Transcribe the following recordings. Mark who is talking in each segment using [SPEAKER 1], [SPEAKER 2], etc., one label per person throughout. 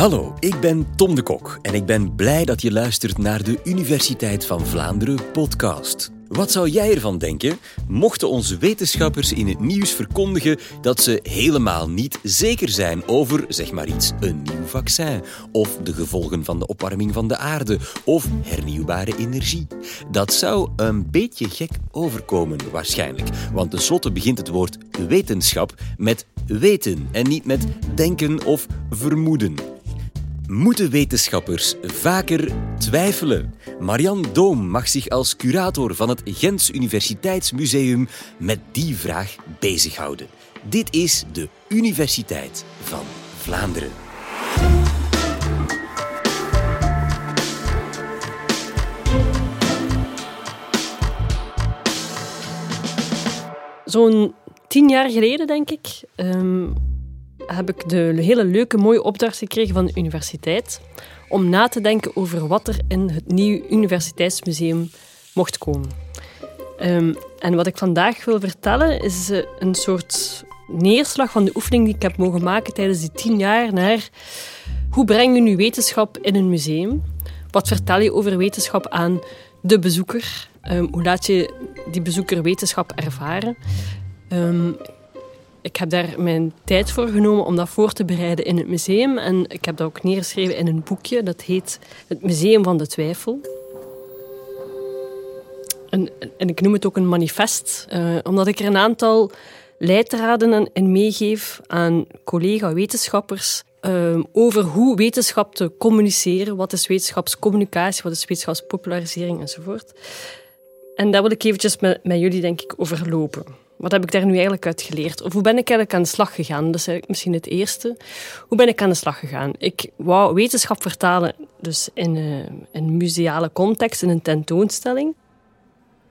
[SPEAKER 1] Hallo, ik ben Tom de Kok en ik ben blij dat je luistert naar de Universiteit van Vlaanderen podcast. Wat zou jij ervan denken mochten onze wetenschappers in het nieuws verkondigen dat ze helemaal niet zeker zijn over, zeg maar iets, een nieuw vaccin of de gevolgen van de opwarming van de aarde of hernieuwbare energie? Dat zou een beetje gek overkomen waarschijnlijk, want tenslotte begint het woord wetenschap met weten en niet met denken of vermoeden. Moeten wetenschappers vaker twijfelen? Marian Doom mag zich als curator van het Gens Universiteitsmuseum met die vraag bezighouden. Dit is de Universiteit van Vlaanderen.
[SPEAKER 2] Zo'n tien jaar geleden, denk ik, ehm, heb ik de hele leuke, mooie opdracht gekregen van de universiteit om na te denken over wat er in het nieuwe universiteitsmuseum mocht komen. Ehm, en wat ik vandaag wil vertellen is eh, een soort neerslag van de oefening die ik heb mogen maken tijdens die tien jaar naar hoe breng je nu wetenschap in een museum? Wat vertel je over wetenschap aan de bezoeker? Ehm, hoe laat je die bezoeker wetenschap ervaren? Um, ik heb daar mijn tijd voor genomen om dat voor te bereiden in het museum. En ik heb dat ook neergeschreven in een boekje. Dat heet Het Museum van de Twijfel. En, en ik noem het ook een manifest, uh, omdat ik er een aantal leidraden in meegeef aan collega-wetenschappers uh, over hoe wetenschap te communiceren. Wat is wetenschapscommunicatie, wat is wetenschapspopularisering enzovoort. En daar wil ik eventjes met, met jullie denk ik overlopen. Wat heb ik daar nu eigenlijk uit geleerd? Of hoe ben ik eigenlijk aan de slag gegaan? Dat is eigenlijk misschien het eerste. Hoe ben ik aan de slag gegaan? Ik wou wetenschap vertalen dus in een, eh, museale context, in een tentoonstelling.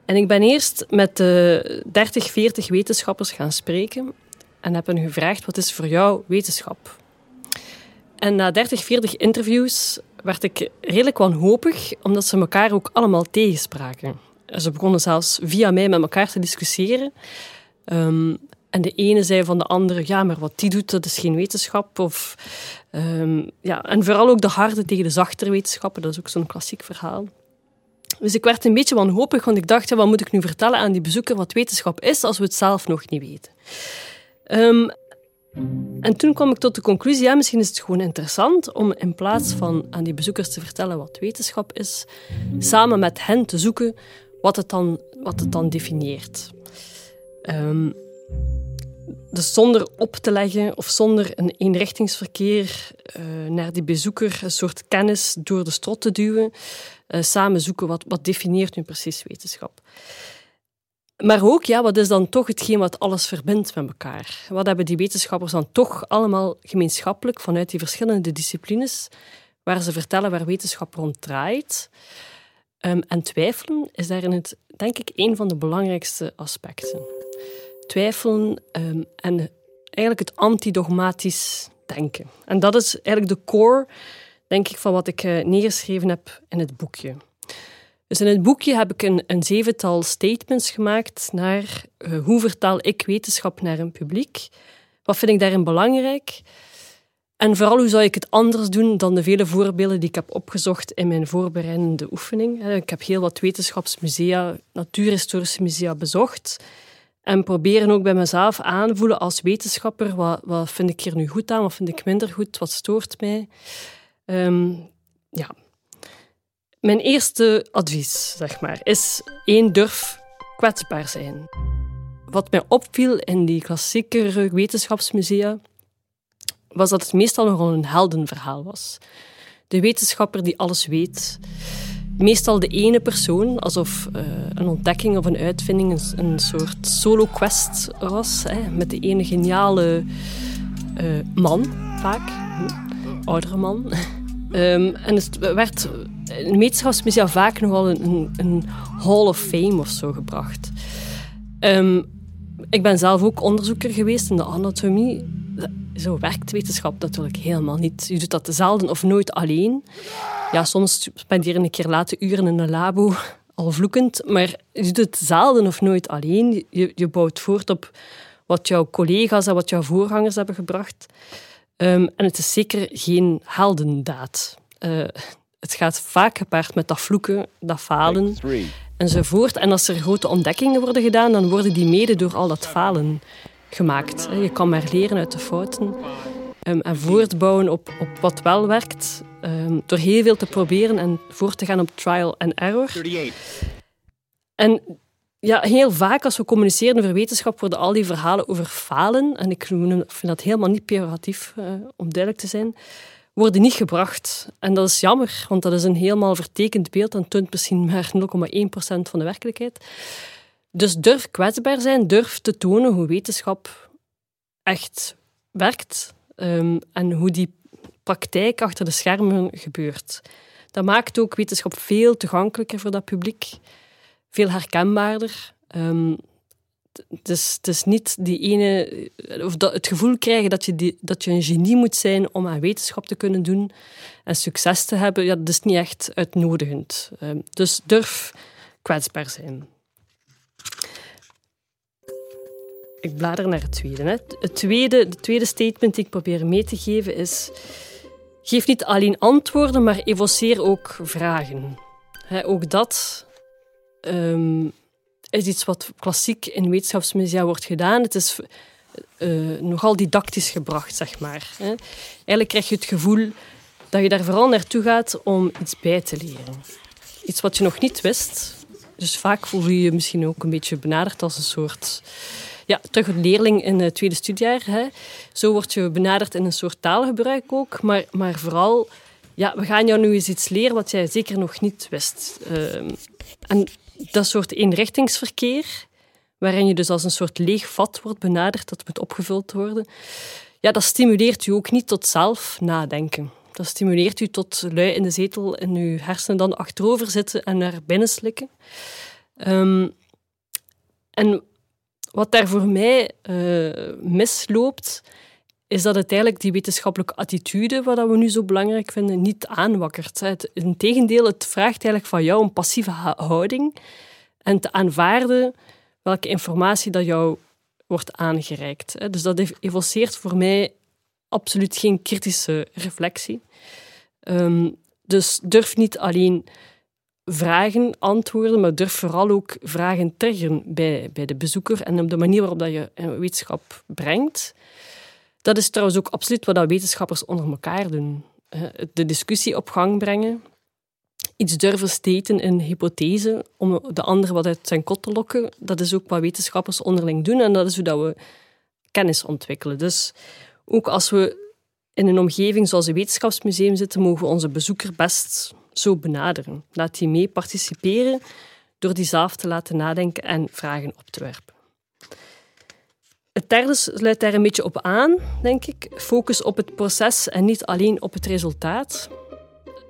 [SPEAKER 2] En ik ben eerst met de 30, 40 wetenschappers gaan spreken en heb hen gevraagd, wat is voor jou wetenschap? En na 30, 40 interviews werd ik redelijk wanhopig, omdat ze elkaar ook allemaal tegenspraken. Ze begonnen zelfs via mij met elkaar te discussiëren. Um, en de ene zei van de andere, ja, maar wat die doet, dat is geen wetenschap. Of, um, ja, en vooral ook de harde tegen de zachtere wetenschappen, dat is ook zo'n klassiek verhaal. Dus ik werd een beetje wanhopig, want ik dacht, wat moet ik nu vertellen aan die bezoeker wat wetenschap is, als we het zelf nog niet weten. Um, en toen kwam ik tot de conclusie, ja, misschien is het gewoon interessant om in plaats van aan die bezoekers te vertellen wat wetenschap is, samen met hen te zoeken wat het dan, wat het dan definieert. Um, dus zonder op te leggen of zonder een eenrichtingsverkeer uh, naar die bezoeker een soort kennis door de strot te duwen, uh, samen zoeken wat, wat definieert nu precies wetenschap. Maar ook, ja, wat is dan toch hetgeen wat alles verbindt met elkaar? Wat hebben die wetenschappers dan toch allemaal gemeenschappelijk vanuit die verschillende disciplines, waar ze vertellen waar wetenschap rond draait? Um, en twijfelen is daarin het, denk ik, een van de belangrijkste aspecten twijfelen um, en eigenlijk het antidogmatisch denken. En dat is eigenlijk de core, denk ik, van wat ik uh, neergeschreven heb in het boekje. Dus in het boekje heb ik een, een zevental statements gemaakt naar uh, hoe vertaal ik wetenschap naar een publiek. Wat vind ik daarin belangrijk? En vooral hoe zou ik het anders doen dan de vele voorbeelden die ik heb opgezocht in mijn voorbereidende oefening. Ik heb heel wat wetenschapsmusea, natuurhistorische musea bezocht. En proberen ook bij mezelf aanvoelen als wetenschapper, wat, wat vind ik hier nu goed aan, wat vind ik minder goed, wat stoort mij. Um, ja. Mijn eerste advies, zeg maar, is één, durf kwetsbaar zijn. Wat mij opviel in die klassiekere wetenschapsmusea, was dat het meestal nogal een heldenverhaal was. De wetenschapper die alles weet, meestal de ene persoon, alsof uh, een ontdekking of een uitvinding een, een soort solo-quest was. Hè, met de ene geniale uh, man, vaak. Oudere man. um, en het werd in wetenschapsmusea vaak nogal een, een, Hall of Fame of zo gebracht. Um, ik ben zelf ook onderzoeker geweest in de anatomie zo werkt wetenschap natuurlijk helemaal niet. Je doet dat zelden of nooit alleen. Ja, soms spendeer je een keer late uren in een labo, al vloekend. Maar je doet het zelden of nooit alleen. Je, je bouwt voort op wat jouw collega's en wat jouw voorgangers hebben gebracht. Ehm, en het is zeker geen heldendaad. Uh, het gaat vaak gepaard met dat vloeken, dat falen enzovoort. En als er grote ontdekkingen worden gedaan, dan worden die mede door al dat falen gemaakt. Je kan maar leren uit de fouten um, en voortbouwen op, op wat wel werkt, um, door heel veel te proberen en voor te gaan op trial and error. En ja, heel vaak als we communiceren over wetenschap worden al die verhalen over falen, en ik vind dat helemaal niet pejoratief, uh, om duidelijk te zijn, worden niet gebracht. En dat is jammer, want dat is een helemaal vertekend beeld en toont misschien maar 0,1% van de werkelijkheid. Dus durf kwetsbaar zijn, durf te tonen hoe wetenschap echt werkt um, en hoe die praktijk achter de schermen gebeurt. Dat maakt ook wetenschap veel toegankelijker voor dat publiek, veel herkenbaarder. Um, het is, het is niet die ene, of dat, het gevoel krijgen dat je, die, dat je een genie moet zijn om aan wetenschap te kunnen doen en succes te hebben, ja, dat is niet echt uitnodigend. Um, dus durf kwetsbaar zijn. Ik blader naar het tweede. Hè. Het tweede. De tweede statement die ik probeer mee te geven is: geef niet alleen antwoorden, maar evoceer ook vragen. ook dat um, is iets wat klassiek in wetenschapsmusea wordt gedaan. Het is uh, nogal didactisch gebracht, zeg maar. Eigenlijk krijg je het gevoel dat je daar vooral naartoe gaat om iets bij te leren. Iets wat je nog niet wist. Dus vaak voel je je misschien ook een beetje benaderd als een soort... Ja, terug een leerling in het tweede studiejaar. Hè. Zo word je benaderd in een soort taalgebruik ook. Maar, maar vooral, ja, we gaan jou nu eens iets leren wat jij zeker nog niet wist. Uh, en dat soort eenrichtingsverkeer, waarin je dus als een soort leeg vat wordt benaderd dat moet opgevuld worden, ja, dat stimuleert u ook niet tot zelf nadenken. Dat stimuleert u tot lui in de zetel in uw hersenen dan achterover zitten en naar binnen slikken. Um, en wat daar voor mij uh, misloopt, is dat het eigenlijk die wetenschappelijke attitude, wat we nu zo belangrijk vinden, niet aanwakkert. Het, integendeel, het vraagt eigenlijk van jou een passieve houding en te aanvaarden welke informatie dat jou wordt aangereikt. Dus dat evoceert voor mij absoluut geen kritische reflectie. Um, dus durf niet alleen vragen antwoorden, maar durf vooral ook vragen triggeren bij, bij de bezoeker en op de manier waarop dat je wetenschap brengt. Dat is trouwens ook absoluut wat wetenschappers onder elkaar doen. De discussie op gang brengen, iets durven steten in hypothese om de ander wat uit zijn kot te lokken. Dat is ook wat wetenschappers onderling doen en dat is hoe dat we kennis ontwikkelen. Dus ook als we in een omgeving zoals een wetenschapsmuseum zitten, mogen onze bezoeker best zo benaderen. Laat die mee participeren door die zelf te laten nadenken en vragen op te werpen. Het derde sluit daar een beetje op aan, denk ik. Focus op het proces en niet alleen op het resultaat.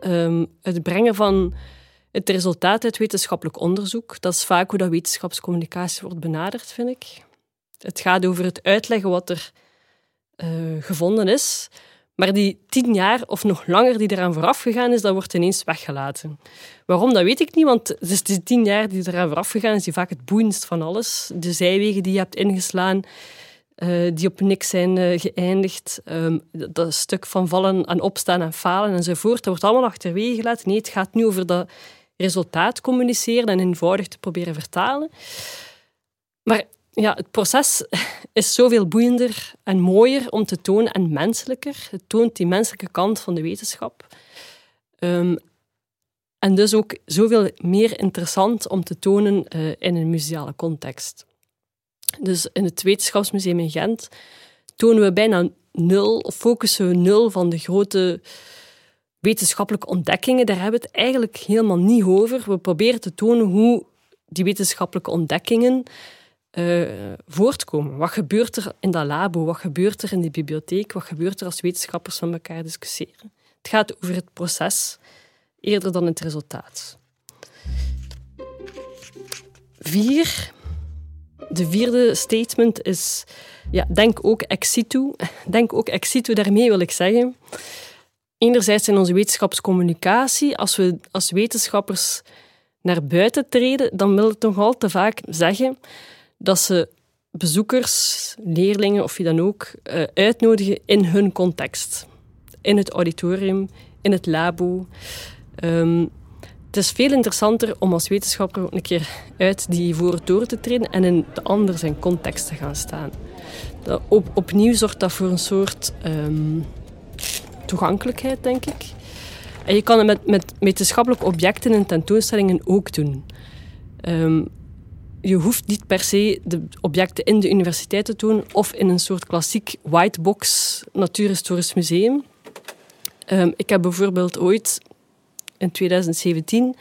[SPEAKER 2] Um, het brengen van het resultaat uit wetenschappelijk onderzoek, dat is vaak hoe dat wetenschapscommunicatie wordt benaderd, vind ik. Het gaat over het uitleggen wat er uh, gevonden is, maar die tien jaar of nog langer die eraan vooraf gegaan is, dat wordt ineens weggelaten. Waarom, dat weet ik niet, want is die tien jaar die eraan vooraf gegaan is, die vaak het boeiendst van alles. De zijwegen die je hebt ingeslaan, uh, die op niks zijn uh, geëindigd. Um, dat stuk van vallen en opstaan en falen enzovoort, dat wordt allemaal achterwege gelaten. Nee, het gaat nu over dat resultaat communiceren en eenvoudig te proberen vertalen. Maar ja, het proces is zoveel boeiender en mooier om te tonen en menselijker. Het toont die menselijke kant van de wetenschap. Um, en dus ook zoveel meer interessant om te tonen uh, in een museale context. Dus in het Wetenschapsmuseum in Gent tonen we bijna nul, of focussen we nul van de grote wetenschappelijke ontdekkingen. Daar hebben we het eigenlijk helemaal niet over. We proberen te tonen hoe die wetenschappelijke ontdekkingen uh, voortkomen. Wat gebeurt er in dat labo? Wat gebeurt er in de bibliotheek? Wat gebeurt er als wetenschappers van elkaar discussiëren? Het gaat over het proces eerder dan het resultaat. Vier. De vierde statement is, ja, denk ook ex situ. Denk ook ex daarmee wil ik zeggen. Enerzijds in onze wetenschapscommunicatie, als we als wetenschappers naar buiten treden, dan wil het nog al te vaak zeggen dat ze bezoekers, leerlingen of wie dan ook, uh, uitnodigen in hun context. In het auditorium, in het labo. Um, het is veel interessanter om als wetenschapper een keer uit die voor door te treden en in de ander zijn context te gaan staan. Dat op, opnieuw zorgt dat voor een soort um, toegankelijkheid, denk ik. En je kan het met, met wetenschappelijke objecten in tentoonstellingen ook doen. Um, je hoeft niet per se de objecten in de universiteit te doen of in een soort klassiek whitebox natuurhistorisch museum. Um, ik heb bijvoorbeeld ooit in 2017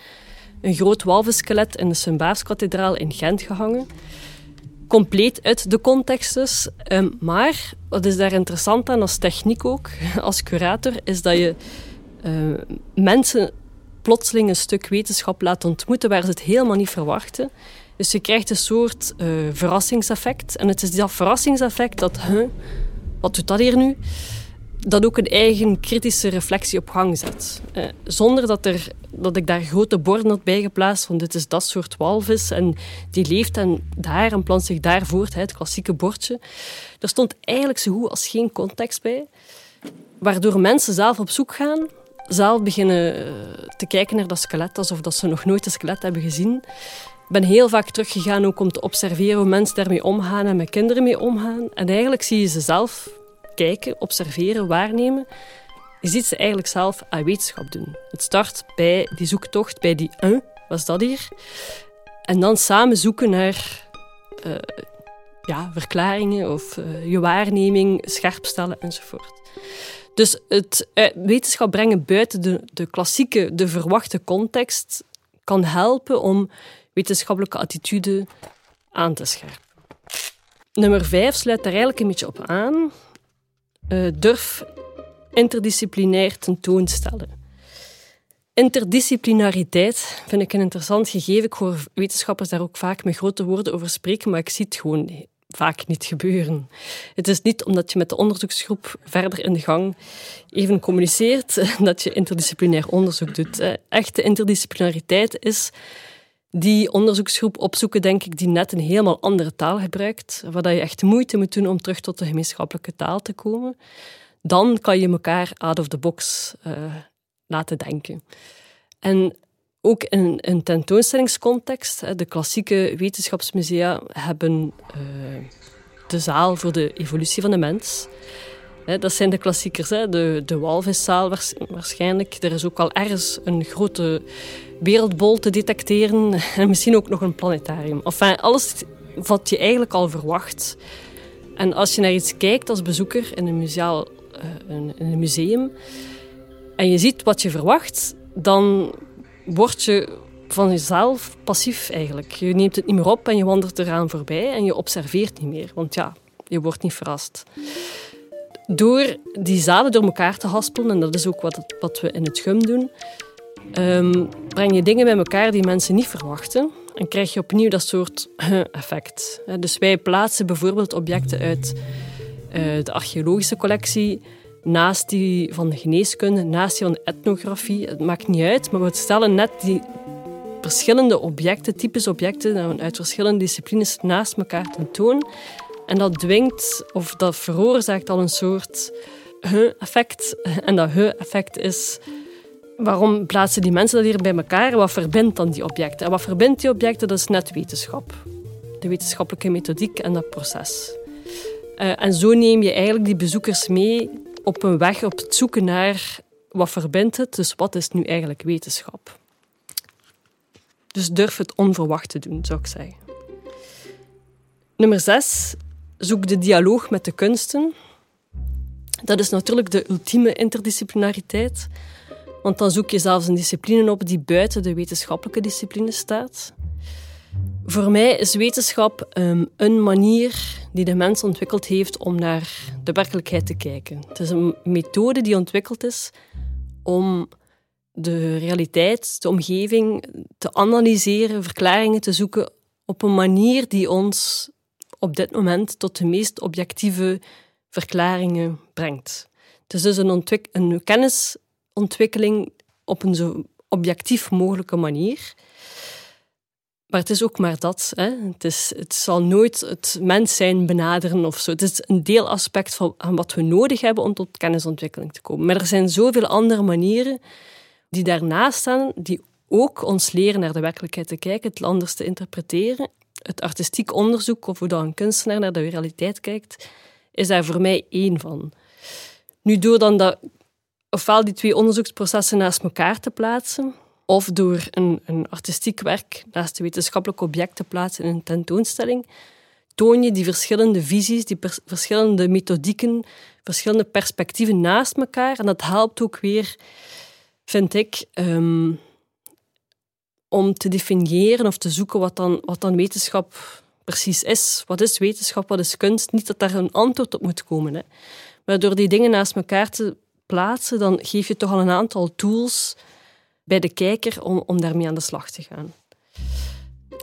[SPEAKER 2] een groot walvenskelet in de Sint-Baafskathedraal in Gent gehangen. Compleet uit de context dus. Um, maar wat is daar interessant aan als techniek ook, als curator, is dat je uh, mensen plotseling een stuk wetenschap laat ontmoeten waar ze het helemaal niet verwachten. Dus je krijgt een soort uh, verrassingseffect. En het is dat verrassingseffect dat, wat doet dat hier nu? Dat ook een eigen kritische reflectie op gang zet. Uh, zonder dat, er, dat ik daar grote borden had bijgeplaatst van dit is dat soort walvis en die leeft en daar en plant zich daar voort, het klassieke bordje. Er stond eigenlijk zo goed als geen context bij. Waardoor mensen zelf op zoek gaan zelf beginnen eh, te kijken naar dat skelet alsof dat ze nog nooit een skelet hebben gezien. Ik ben heel vaak teruggegaan ook om te observeren hoe mensen daarmee omgaan en met kinderen mee omgaan. En eigenlijk zie je ze zelf kijken, observeren, waarnemen. Je ziet ze eigenlijk zelf aan wetenschap doen. Het start bij die zoektocht, bij die un, was dat hier? En dan samen zoeken naar uh, ja, verklaringen of uh, je waarneming scherp stellen enzovoort. Dus het uh, wetenschap brengen buiten de, de klassieke, de verwachte context kan helpen om wetenschappelijke attitude aan te scherpen. Nummer vijf sluit daar eigenlijk een beetje op aan. Uh, durf interdisciplinair tentoonstellen. Interdisciplinariteit vind ik een interessant gegeven. Ik hoor wetenschappers daar ook vaak met grote woorden over spreken, maar ik zie het gewoon vaak niet gebeuren. Het is niet omdat je met de onderzoeksgroep verder in de gang even communiceert dat je interdisciplinair onderzoek doet. Echte interdisciplinariteit is die onderzoeksgroep opzoeken, denk ik, die net een helemaal andere taal gebruikt, waar je echt moeite moet doen om terug tot de gemeenschappelijke taal te komen. Dan kan je elkaar out of the box uh, laten denken. En ook in een tentoonstellingscontext, de klassieke wetenschapsmusea hebben uh, de zaal voor de evolutie van de mens. Dat zijn de klassiekers, de, de walviszaal waarschijnlijk. Er is ook al ergens een grote wereldbol te detecteren en misschien ook nog een planetarium. Enfin, alles wat je eigenlijk al verwacht. En als je naar iets kijkt als bezoeker in een, uh, in een museum en je ziet wat je verwacht, dan word je van jezelf passief eigenlijk. Je neemt het niet meer op en je wandelt eraan voorbij en je observeert niet meer. Want ja, je wordt niet verrast. Door die zalen door elkaar te haspelen, en dat is ook wat, wat we in het GUM doen, um, breng je dingen bij elkaar die mensen niet verwachten. En krijg je opnieuw dat soort effect. Dus wij plaatsen bijvoorbeeld objecten uit uh, de archeologische collectie naast die van de geneeskunde, naast die van de etnografie. Het maakt niet uit, maar we stellen net die verschillende objecten, types objecten uit verschillende disciplines naast elkaar tentoon. En dat dwingt of dat veroorzaakt al een soort effect. En dat effect is waarom plaatsen die mensen dat hier bij elkaar? Wat verbindt dan die objecten? En wat verbindt die objecten? Dat is net wetenschap. De wetenschappelijke methodiek en dat proces. Uh, en zo neem je eigenlijk die bezoekers mee op een weg op het zoeken naar wat verbindt het, dus wat is nu eigenlijk wetenschap. Dus durf het onverwacht te doen, zou ik zeggen. Nummer zes, zoek de dialoog met de kunsten. Dat is natuurlijk de ultieme interdisciplinariteit, want dan zoek je zelfs een discipline op die buiten de wetenschappelijke discipline staat. Voor mij is wetenschap um, een manier die de mens ontwikkeld heeft om naar de werkelijkheid te kijken. Het is een methode die ontwikkeld is om de realiteit, de omgeving te analyseren, verklaringen te zoeken op een manier die ons op dit moment tot de meest objectieve verklaringen brengt. Het is dus een, een kennisontwikkeling op een zo objectief mogelijke manier. Maar het is ook maar dat. Hè. Het, is, het zal nooit het mens zijn benaderen of zo. Het is een deelaspect van wat we nodig hebben om tot kennisontwikkeling te komen. Maar er zijn zoveel andere manieren die daarnaast staan, die ook ons leren naar de werkelijkheid te kijken, het anders te interpreteren. Het artistiek onderzoek, of hoe dan een kunstenaar naar de realiteit kijkt, is daar voor mij één van. Nu, door dan dat, ofwel die twee onderzoeksprocessen naast elkaar te plaatsen, of door een, een artistiek werk naast een wetenschappelijk object te plaatsen in een tentoonstelling, toon je die verschillende visies, die verschillende methodieken, verschillende perspectieven naast elkaar. En dat helpt ook weer, vind ik, ehm, om te definiëren of te zoeken wat dan, wat dan wetenschap precies is. Wat is wetenschap, wat is kunst? Niet dat daar een antwoord op moet komen. Hè. Maar door die dingen naast elkaar te plaatsen, dan geef je toch al een aantal tools bij de kijker om, om daarmee aan de slag te gaan.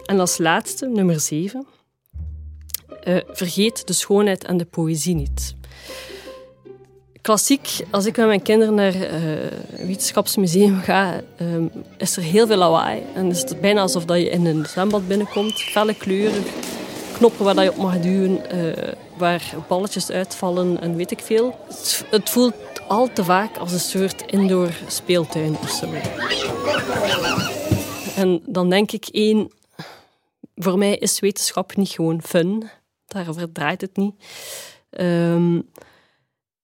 [SPEAKER 2] En als laatste, nummer zeven. Uh, vergeet de schoonheid en de poëzie niet. Klassiek, als ik met mijn kinderen naar het uh, wetenschapsmuseum ga, uh, is er heel veel lawaai. En is het bijna alsof je in een zwembad binnenkomt. Felle kleuren, knoppen waar je op mag duwen, uh, waar balletjes uitvallen en weet ik veel. Het, voelt al te vaak als een soort indoor speeltuin of zo. En dan denk ik één, voor mij is wetenschap niet gewoon fun. Daarover draait het niet. Um,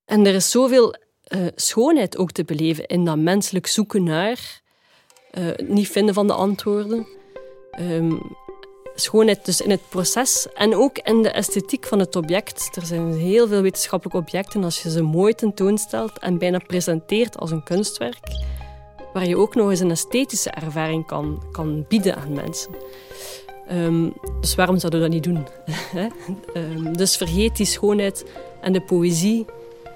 [SPEAKER 2] en er is zoveel uh, schoonheid ook te beleven in dat menselijk zoeken naar, uh, niet vinden van de antwoorden. Um, schoonheid dus in het proces en ook in de esthetiek van het object. Er zijn heel veel wetenschappelijke objecten als je ze mooi tentoonstelt en bijna presenteert als een kunstwerk, waar je ook nog eens een esthetische ervaring kan, kan bieden aan mensen. Um, dus waarom zouden we dat niet doen? um, dus vergeet die schoonheid en de poëzie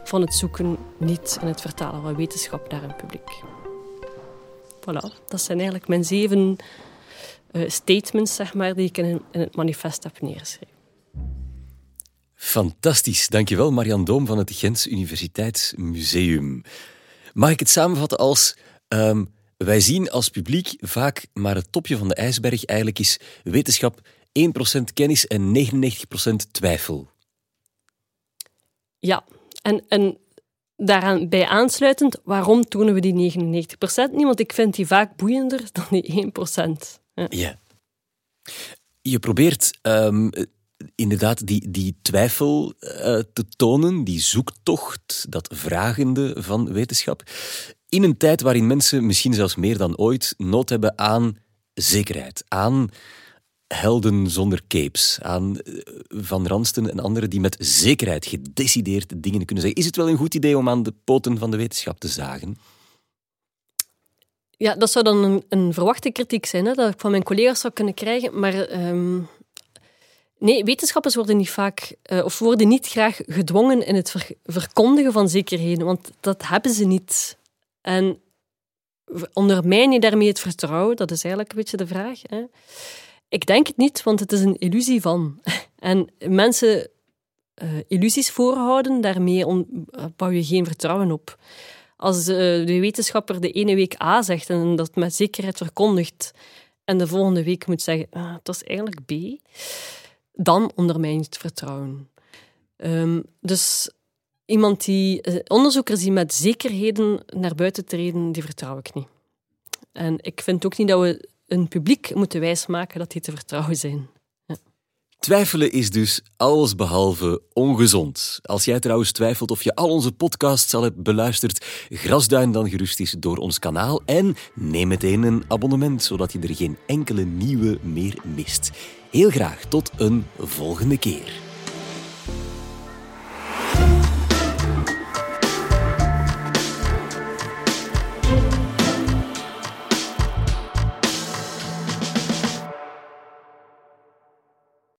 [SPEAKER 2] van het zoeken niet en het vertalen van wetenschap naar een publiek. Voilà, dat zijn eigenlijk mijn zeven statements zeg maar, die ik in, in het manifest heb neergeschreven.
[SPEAKER 1] Fantastisch, dankjewel Marian Doom van het Gens Universiteitsmuseum. Mag ik het samenvatten als um, wij zien als publiek vaak maar het topje van de ijsberg. Eigenlijk is wetenschap 1% kennis en 99% twijfel.
[SPEAKER 2] Ja, en, en daaraan bij aansluitend, waarom tonen we die 99% niet? Want ik vind die vaak boeiender dan die 1%.
[SPEAKER 1] Ja. Je probeert um, inderdaad die, die twijfel uh, te tonen, die zoektocht, dat vragende van wetenschap. In een tijd waarin mensen misschien zelfs meer dan ooit nood hebben aan zekerheid, aan helden zonder capes, aan eh, Van Ransten en anderen die met zekerheid gedecideerd dingen kunnen zeggen. Is het wel een goed idee om aan de poten van de wetenschap te zagen?
[SPEAKER 2] Ja, dat zou dan een, een verwachte kritiek zijn, hè, dat ik van mijn collega's zou kunnen krijgen. Maar um, nee, wetenschappers worden niet vaak, uh, of worden niet graag gedwongen in het ver, verkondigen van zekerheden, want dat hebben ze niet. En ondermijn je daarmee het vertrouwen? Dat is eigenlijk een beetje de vraag. Hè. Ik denk het niet, want het is een illusie van. En mensen uh, illusies voorhouden, daarmee bouw je geen vertrouwen op. Als uh, de wetenschapper de ene week A zegt en dat met zekerheid verkondigt, en de volgende week moet zeggen, ah, dat is eigenlijk B, dan ondermijn je het vertrouwen. Um, dus iemand die, uh, onderzoekers die met zekerheden naar buiten treden, die vertrouw ik niet. En ik vind ook niet dat we een publiek moeten wijsmaken dat die te vertrouwen zijn.
[SPEAKER 1] Twijfelen is dus allesbehalve ongezond. Als jij trouwens twijfelt of je al onze podcasts al hebt beluisterd, grasduin dan gerust eens door ons kanaal en neem meteen een abonnement, zodat je er geen enkele nieuwe meer mist. Heel graag tot een volgende keer.